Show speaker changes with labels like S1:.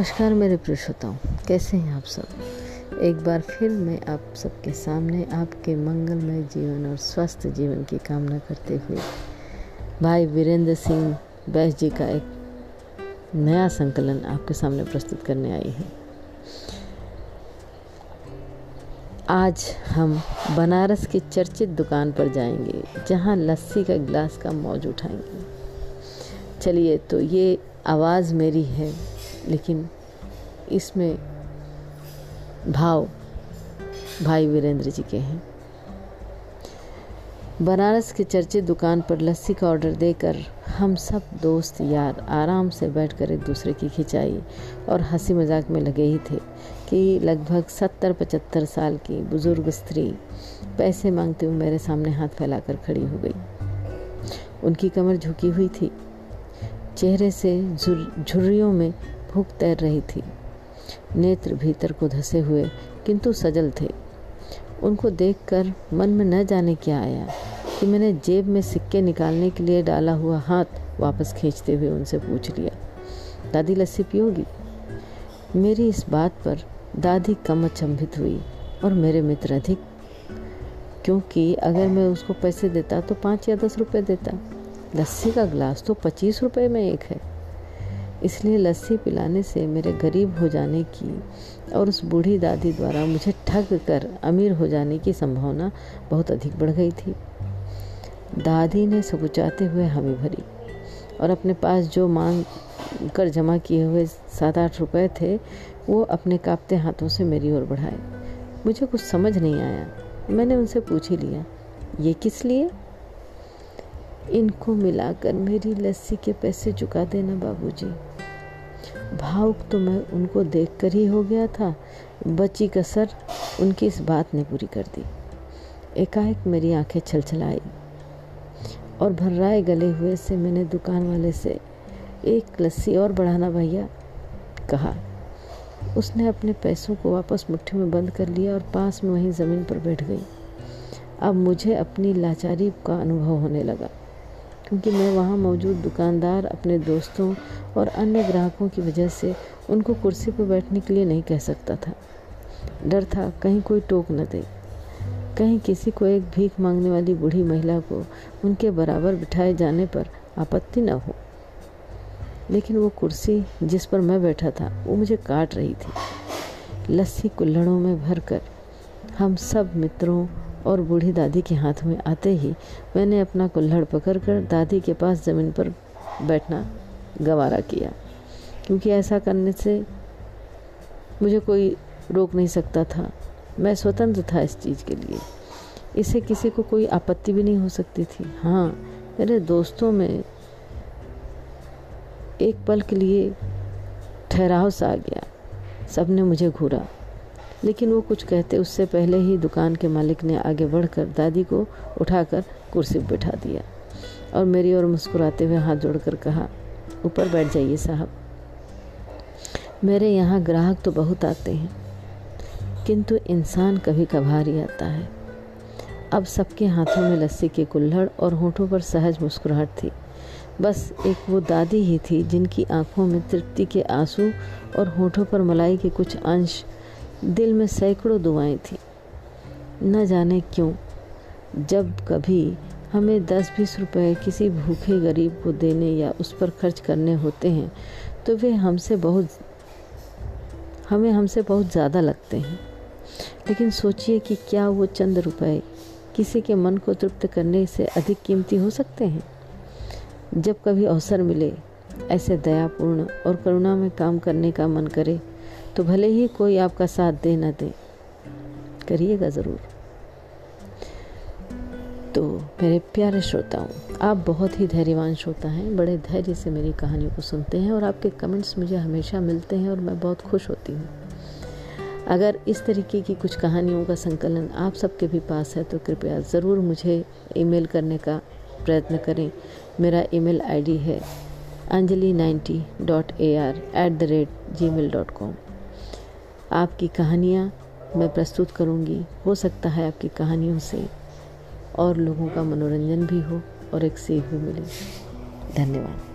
S1: नमस्कार मेरे प्रिय श्रोताओं कैसे हैं आप सब? एक बार फिर मैं आप सबके सामने आपके मंगलमय जीवन और स्वस्थ जीवन की कामना करते हुए भाई वीरेंद्र सिंह बैस जी का एक नया संकलन आपके सामने प्रस्तुत करने आई है। आज हम बनारस की चर्चित दुकान पर जाएँगे, जहाँ लस्सी का गिलास का मौज उठाएँगे। चलिए तो ये आवाज़ मेरी है। लेकिन इसमें भाव भाई वीरेंद्र जी के हैं। बनारस के चर्चित दुकान पर लस्सी का ऑर्डर देकर हम सब दोस्त यार आराम से बैठकर एक दूसरे की खिंचाई और हँसी मज़ाक में लगे ही थे कि लगभग सत्तर, पचहत्तर साल की बुज़ुर्ग स्त्री पैसे मांगते हुए मेरे सामने हाथ फैलाकर खड़ी हो गई। उनकी कमर झुकी हुई थी। चेहरे से झुर्रियों में भूख तैर रही थी। नेत्र भीतर को धसे हुए, किंतु सजल थे। उनको देखकर मन में न जाने क्या आया कि मैंने जेब में सिक्के निकालने के लिए डाला हुआ हाथ वापस खींचते हुए उनसे पूछ लिया, दादी, लस्सी पियोगी? मेरी इस बात पर दादी कम अचंभित हुई और मेरे मित्र अधिक, क्योंकि अगर मैं उसको पैसे देता तो पाँच या दस रुपये देता। लस्सी का गिलास तो पच्चीस रुपये में एक है। इसलिए लस्सी पिलाने से मेरे गरीब हो जाने की और उस बूढ़ी दादी द्वारा मुझे ठग कर अमीर हो जाने की संभावना बहुत अधिक बढ़ गई थी। दादी ने सकुचाते हुए हमें भरी और अपने पास जो मांग कर जमा किए हुए सात आठ रुपए थे, वो अपने कांपते हाथों से मेरी ओर बढ़ाए। मुझे कुछ समझ नहीं आया। मैंने उनसे पूछ ही लिया, ये किस लिए? इनको मिलाकर मेरी लस्सी के पैसे चुका देना बाबूजी। भावुक तो मैं उनको देखकर ही हो गया था। बची कसर उनकी इस बात ने पूरी कर दी। एकाएक मेरी आँखें छलछलाई और भर्राए गले हुए से मैंने दुकान वाले से एक लस्सी और बढ़ाना भैया कहा। उसने अपने पैसों को वापस मुट्ठी में बंद कर लिया और पास में वहीं ज़मीन पर बैठ गई। अब मुझे अपनी लाचारी का अनुभव होने लगा। क्योंकि मैं वहाँ मौजूद दुकानदार, अपने दोस्तों और अन्य ग्राहकों की वजह से उनको कुर्सी पर बैठने के लिए नहीं कह सकता था। डर था, कहीं कोई टोक न दे। कहीं किसी को एक भीख मांगने वाली बूढ़ी महिला को उनके बराबर बिठाए जाने पर आपत्ति न हो। लेकिन वो कुर्सी जिस पर मैं बैठा था, वो मुझे काट रही थी। लस्सी कुल्हड़ों में भरकर हम सब मित्रों और बूढ़ी दादी के हाथ में आते ही मैंने अपना कुल्हड़ पकड़कर दादी के पास ज़मीन पर बैठना गवारा किया, क्योंकि ऐसा करने से मुझे कोई रोक नहीं सकता था। मैं स्वतंत्र था इस चीज़ के लिए। इससे किसी को कोई आपत्ति भी नहीं हो सकती थी। हाँ मेरे दोस्तों में एक पल के लिए ठहराव सा आ गया। सबने मुझे घूरा। लेकिन वो कुछ कहते उससे पहले ही दुकान के मालिक ने आगे बढ़कर दादी को उठाकर कुर्सी पर बैठा दिया और मेरी ओर मुस्कुराते हुए हाथ जोड़कर कहा, ऊपर बैठ जाइए साहब। मेरे यहाँ ग्राहक तो बहुत आते हैं, किंतु इंसान कभी कभार ही आता है। अब सबके हाथों में लस्सी के कुल्हड़ और होठों पर सहज मुस्कुराहट थी। बस एक वो दादी ही थी जिनकी आँखों में तृप्ति के आँसू और होठों पर मलाई के कुछ अंश दिल में सैकड़ों दुआएँ थी। न जाने क्यों, जब कभी हमें दस बीस रुपए किसी भूखे गरीब को देने या उस पर खर्च करने होते हैं तो वे हमसे बहुत, हमें हमसे बहुत ज़्यादा लगते हैं। लेकिन सोचिए कि क्या वो चंद रुपए किसी के मन को तृप्त करने से अधिक कीमती हो सकते हैं? जब कभी अवसर मिले, ऐसे दयापूर्ण और करुणा में काम करने का मन करे तो भले ही कोई आपका साथ दे ना दे, करिएगा ज़रूर। तो मेरे प्यारे श्रोताओं, आप बहुत ही धैर्यवान श्रोता हैं, बड़े धैर्य से मेरी कहानियों को सुनते हैं और आपके कमेंट्स मुझे हमेशा मिलते हैं और मैं बहुत खुश होती हूँ। अगर इस तरीके की कुछ कहानियों का संकलन आप सबके भी पास है तो कृपया ज़रूर मुझे ईमेल करने का प्रयत्न करें। मेरा ईमेल आईडी है Anjali ninety dot A R at the rate gmail dot com आपकी कहानियाँ मैं प्रस्तुत करूँगी। हो सकता है आपकी कहानियों से और लोगों का मनोरंजन भी हो और एक सीख भी मिले। धन्यवाद।